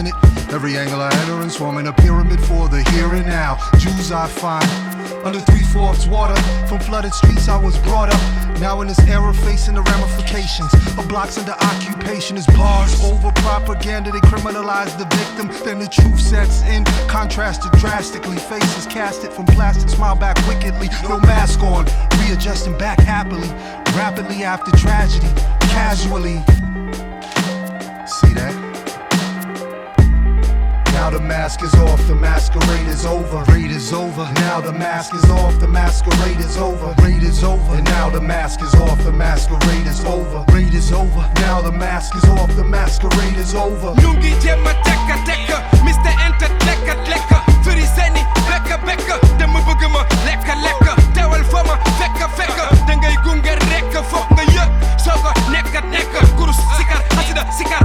imminent. Every angle I enter is forming a pyramid for the here and now. Jews I find under three-fourths water. From flooded streets I was brought up. Now in this era facing the ramifications of blocks under occupation is bars over propaganda. They criminalize the victim. Then the truth sets in. Contrasted drastically. Faces casted from plastic. Smile back wickedly. No mask on. Readjusting back happily. Rapidly after tragedy. Casually. See that? Now the mask is off, the masquerade is over. Raid is over. Now the mask is off, the masquerade is over. Raid is over. And now the mask is off, the masquerade is over. Raid is over. Now the mask is off, the masquerade is over. ñu ngi jéem a tekka tekka Mr Enter lekka lekka firi seni bekka bekka dama bëgg ma lekka lekka teewal fa ma fekka fekka da ngay gunge rekk foog nga yëg soo ko nekka nekka kurus sikar xasida sikar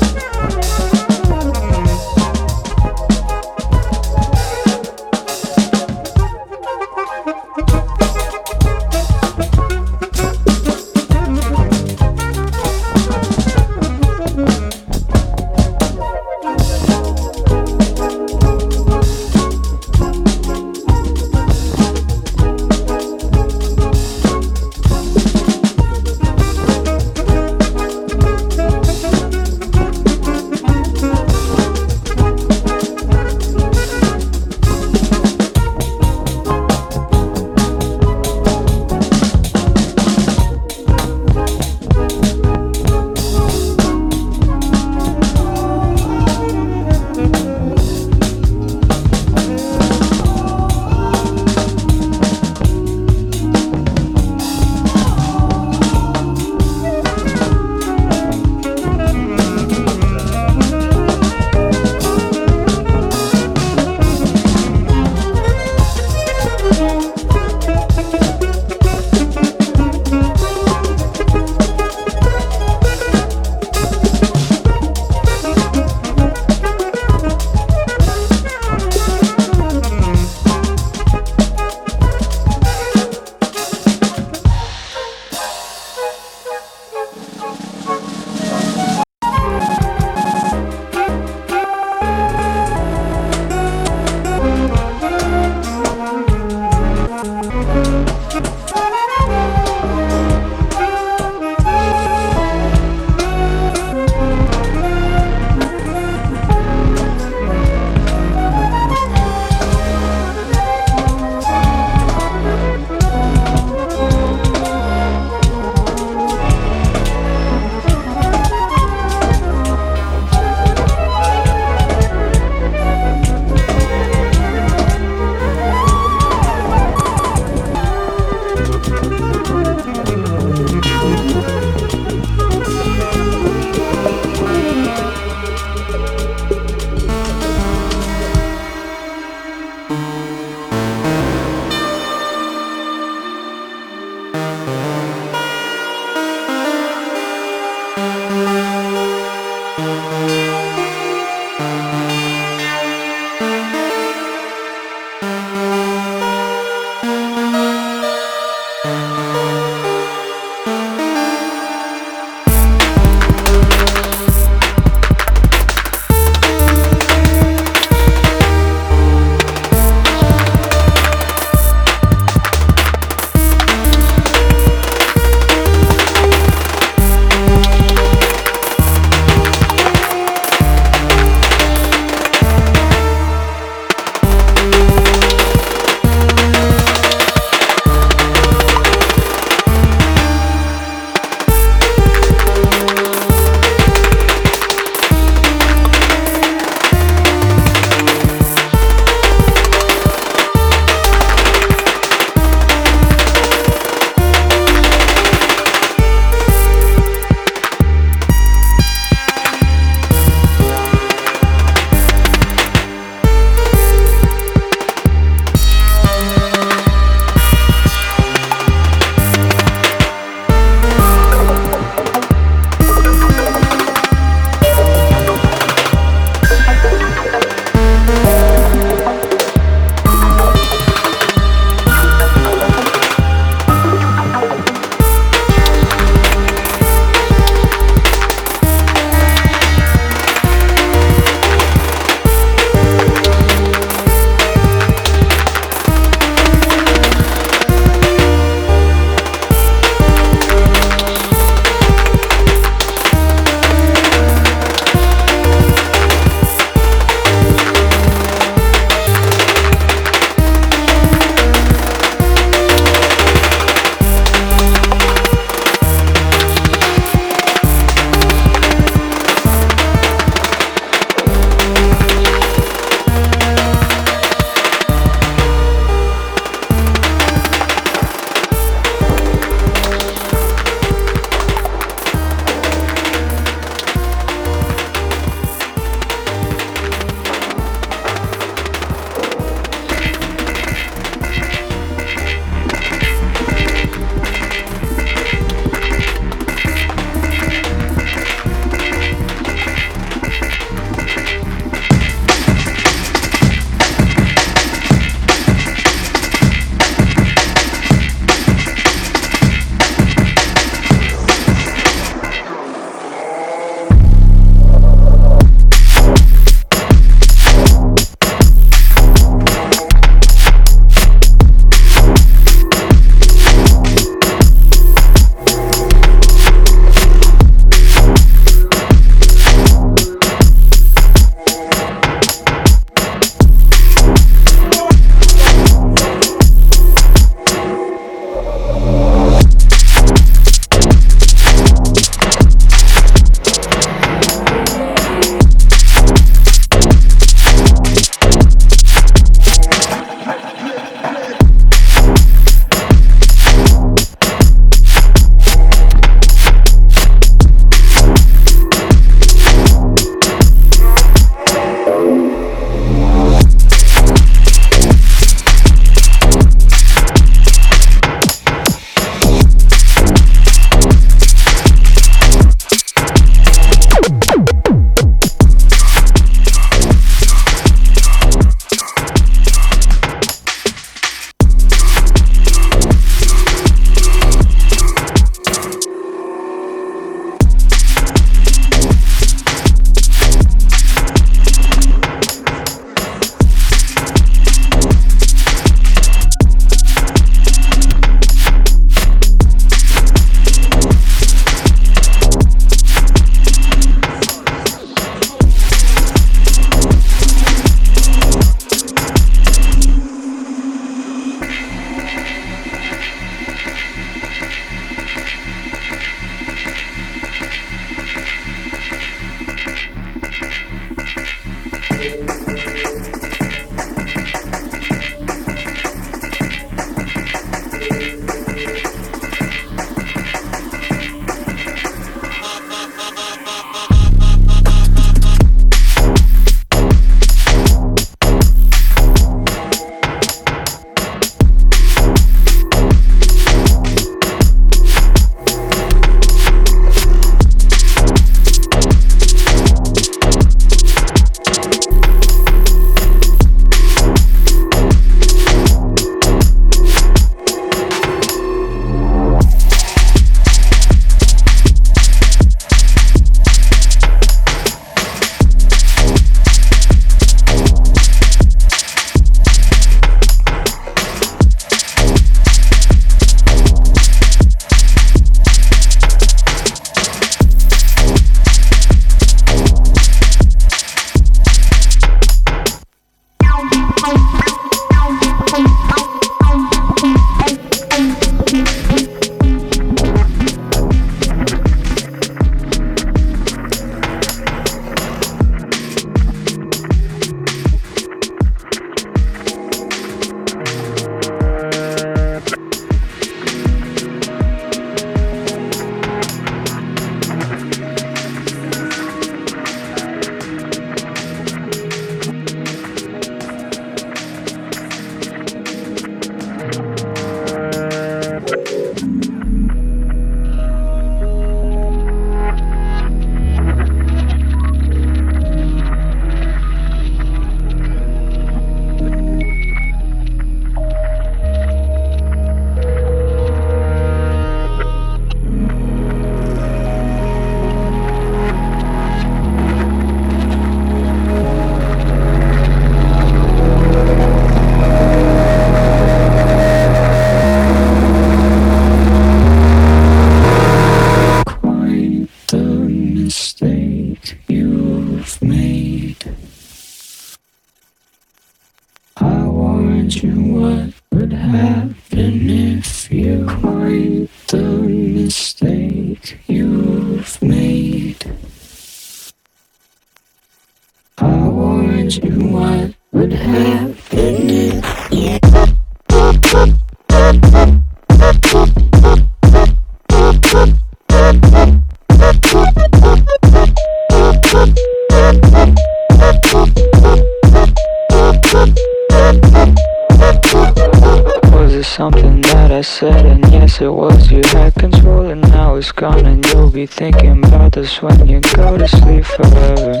thinking about this when you go to sleep forever.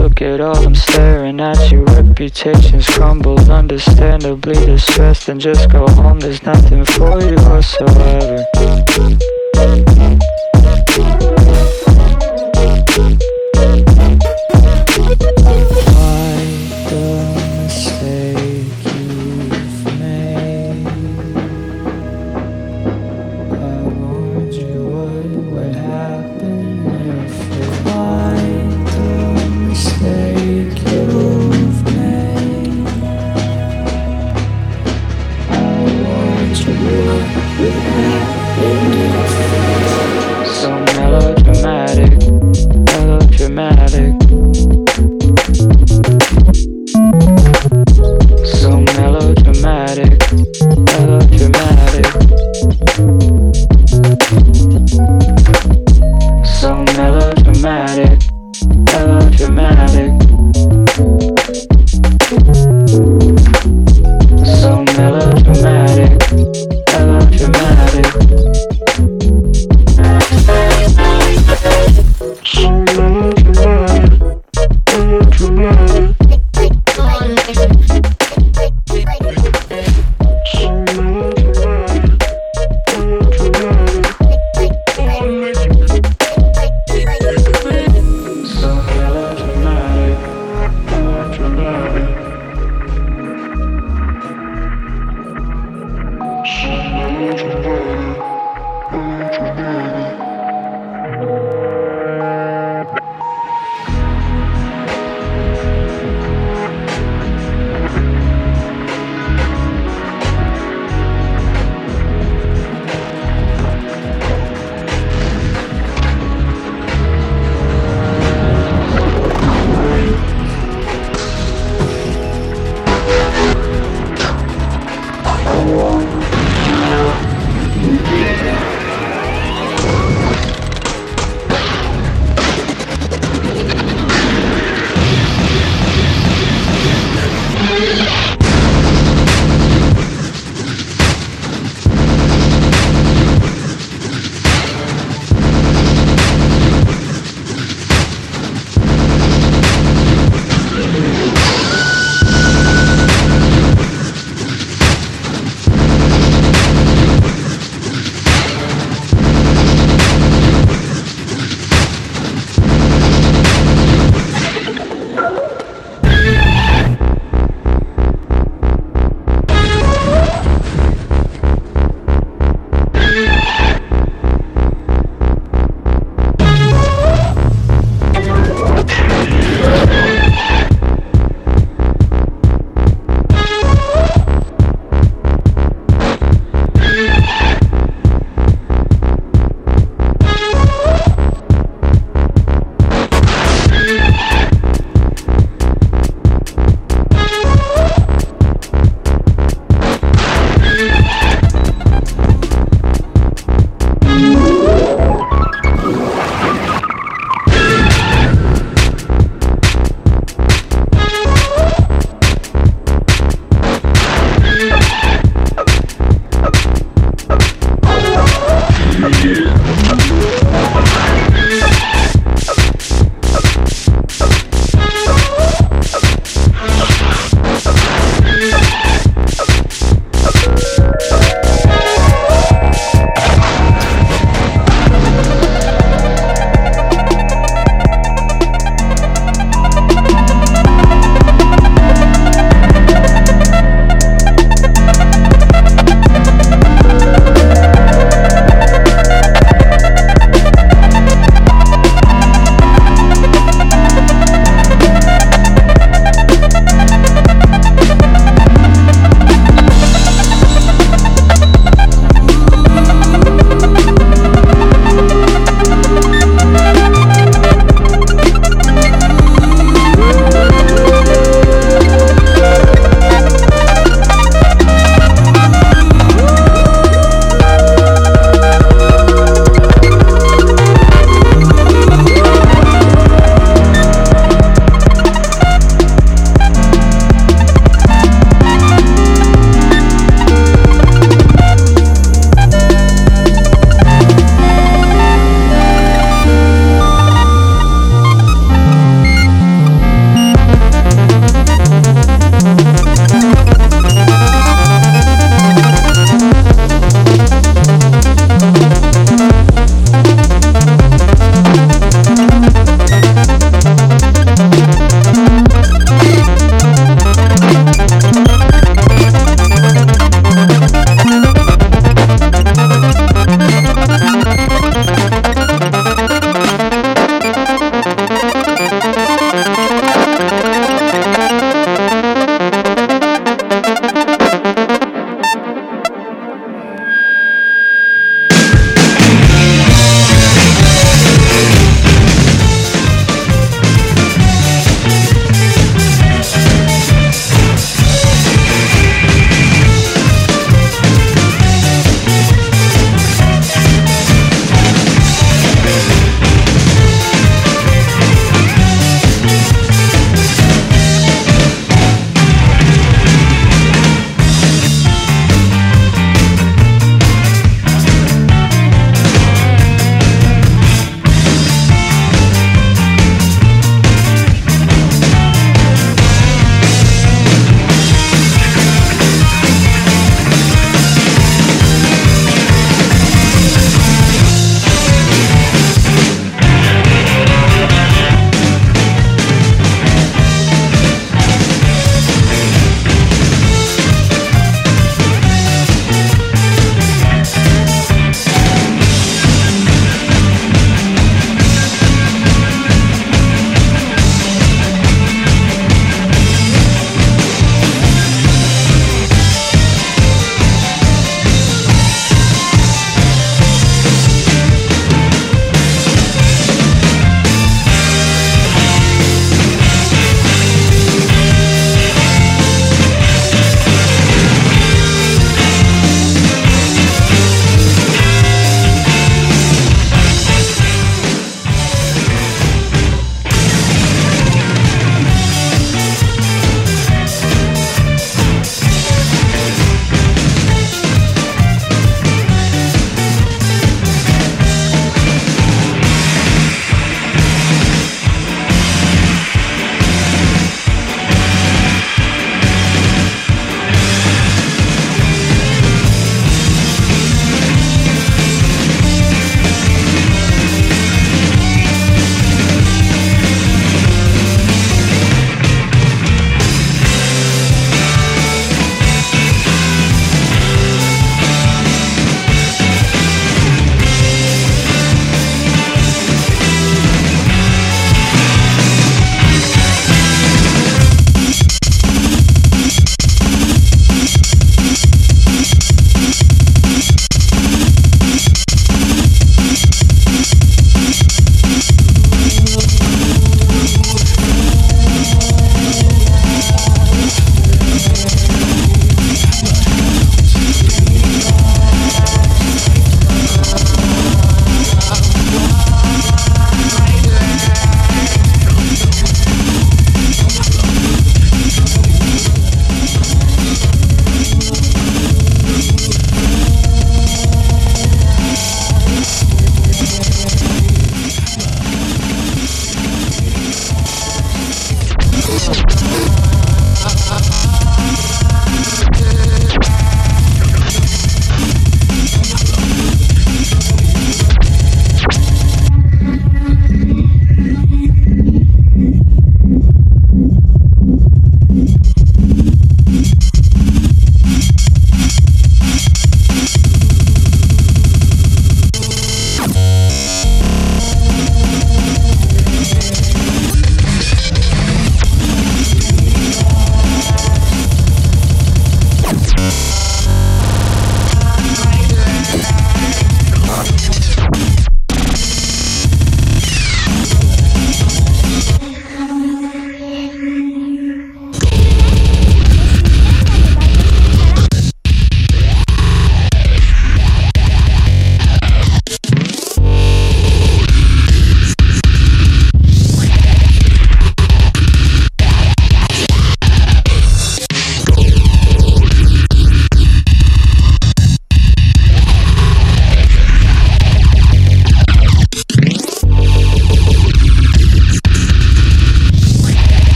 Look at all I'm staring at. Your reputation's crumbled. Understandably distressed, and just go home. There's nothing for you whatsoever.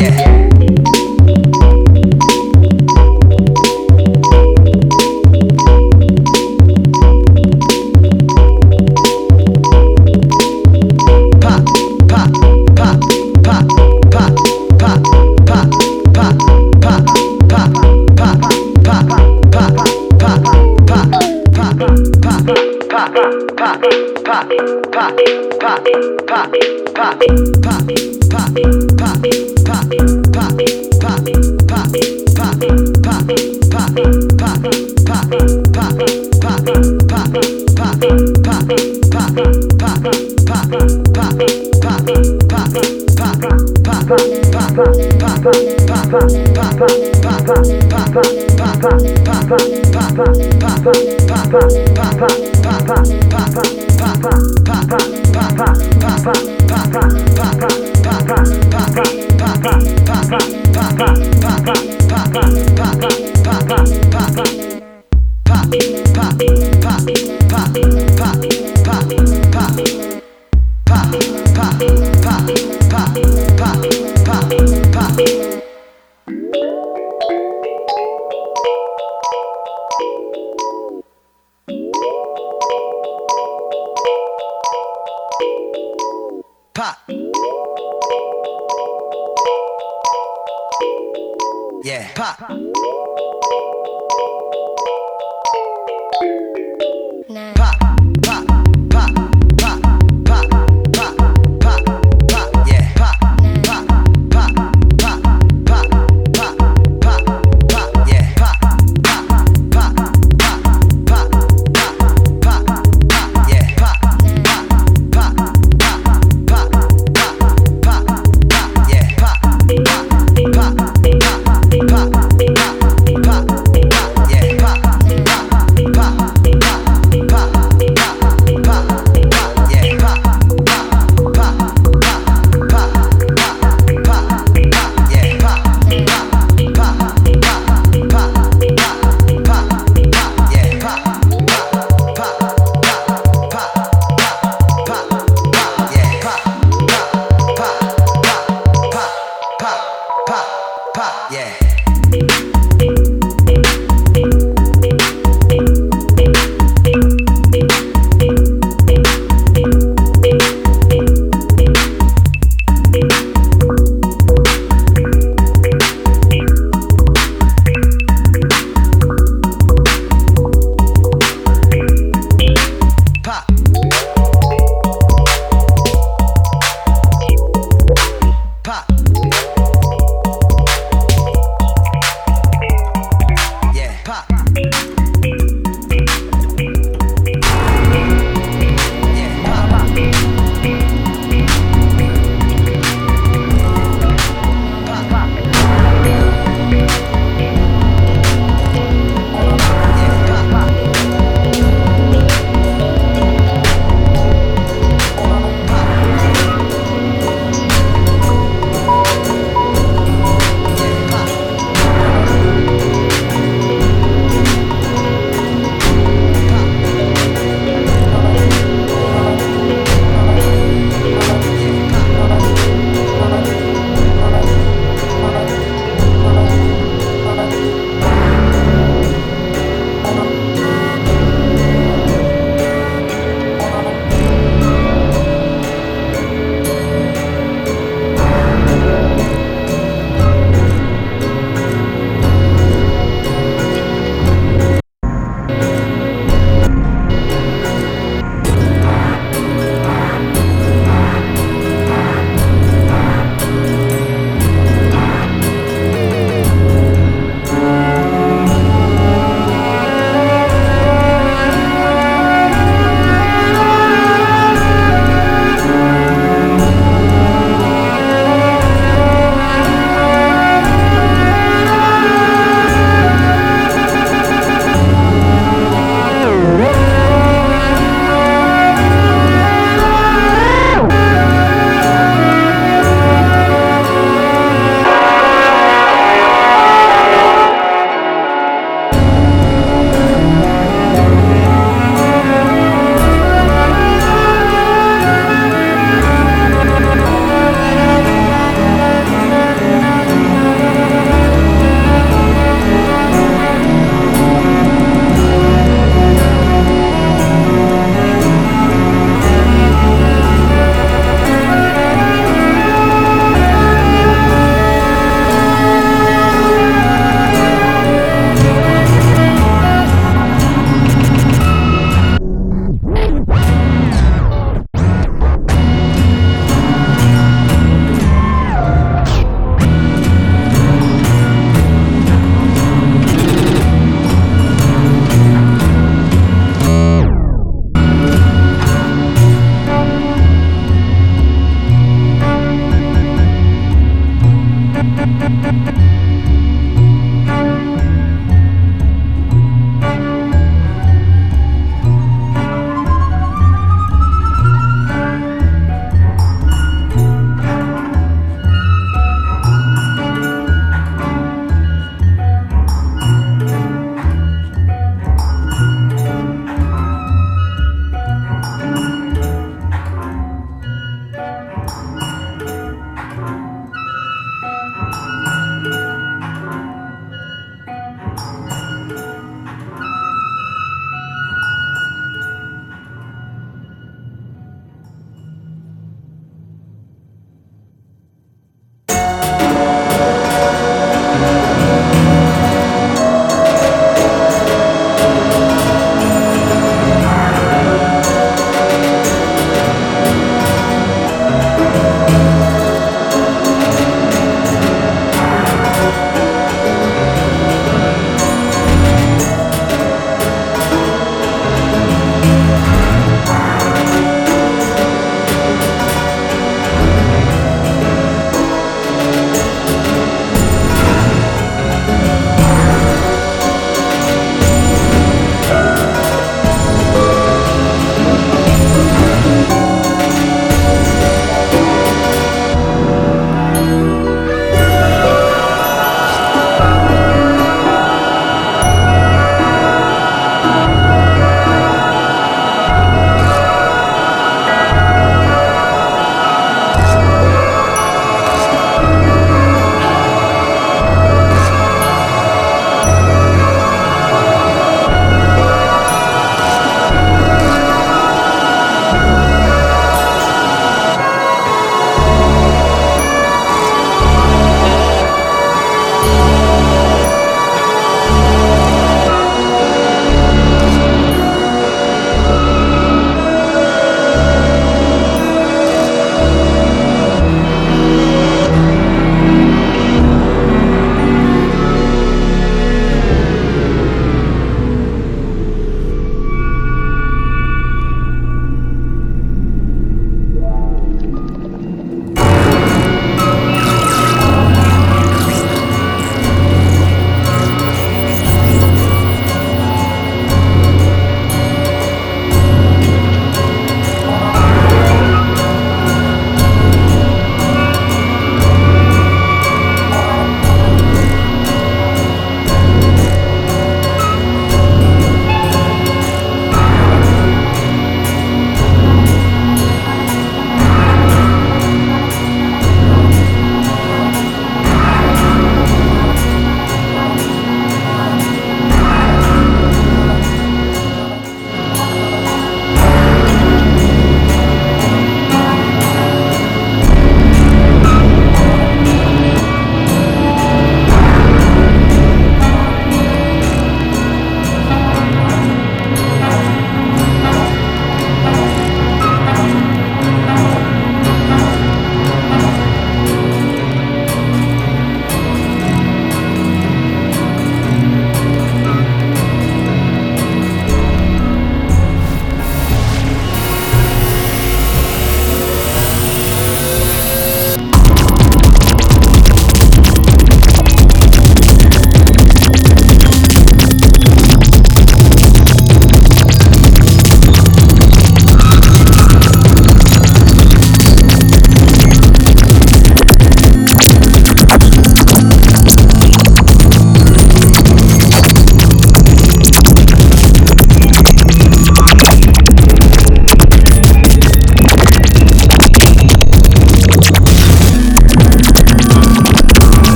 yeah.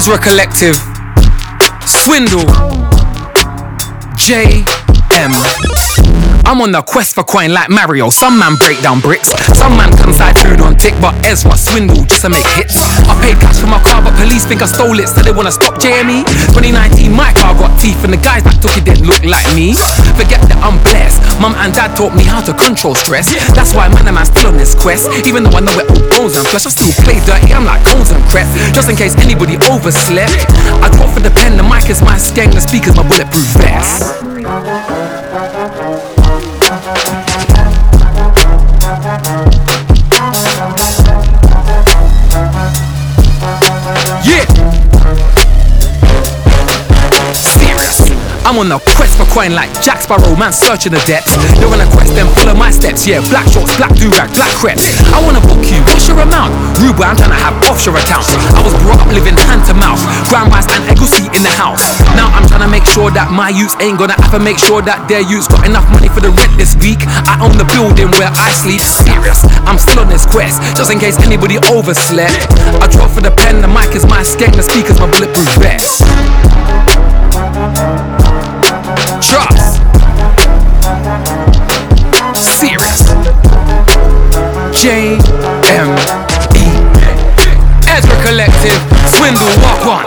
Ezra Collective. Swindle. J.M. I'm on the quest for coin like Mario. Some man break down bricks. Some man comes like food on tick, but Ezra swindle just to make hits. I paid cash for my car, but police think I stole it, so they wanna stop JME. 2019, my car got teeth, and the guys that took it didn't look like me. Forget that I'm blessed. Mum and dad taught me how to control stress. That's why man and man still on this quest. Even though I know we're all bones and flesh, I still play dirty. I'm like cones and crap. Just in case anybody overslept. I draw for the pen, the mic is my skeng, the speaker's my bulletproof vest. On a quest for coin like Jack Sparrow, man searching the depths. You're on a quest, then follow my steps. Yeah, black shorts, black do rag, black crepes. I wanna book you, what's your amount? Boy, I'm trying to have offshore accounts. I was brought up living hand to mouth, grand rice and egusi in the house. Now I'm trying to make sure that my youths ain't gonna have to make sure that their youths got enough money for the rent this week. I own the building where I sleep. Serious, I'm still on this quest, just in case anybody overslept. I draw for the pen, the mic is my skeng, the speaker's my bulletproof vest. J M E. Ezra Collective. Swindle Walk On.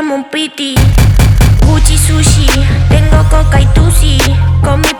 llamo un piti. Gucci sushi, tengo coca y tusi. Con mi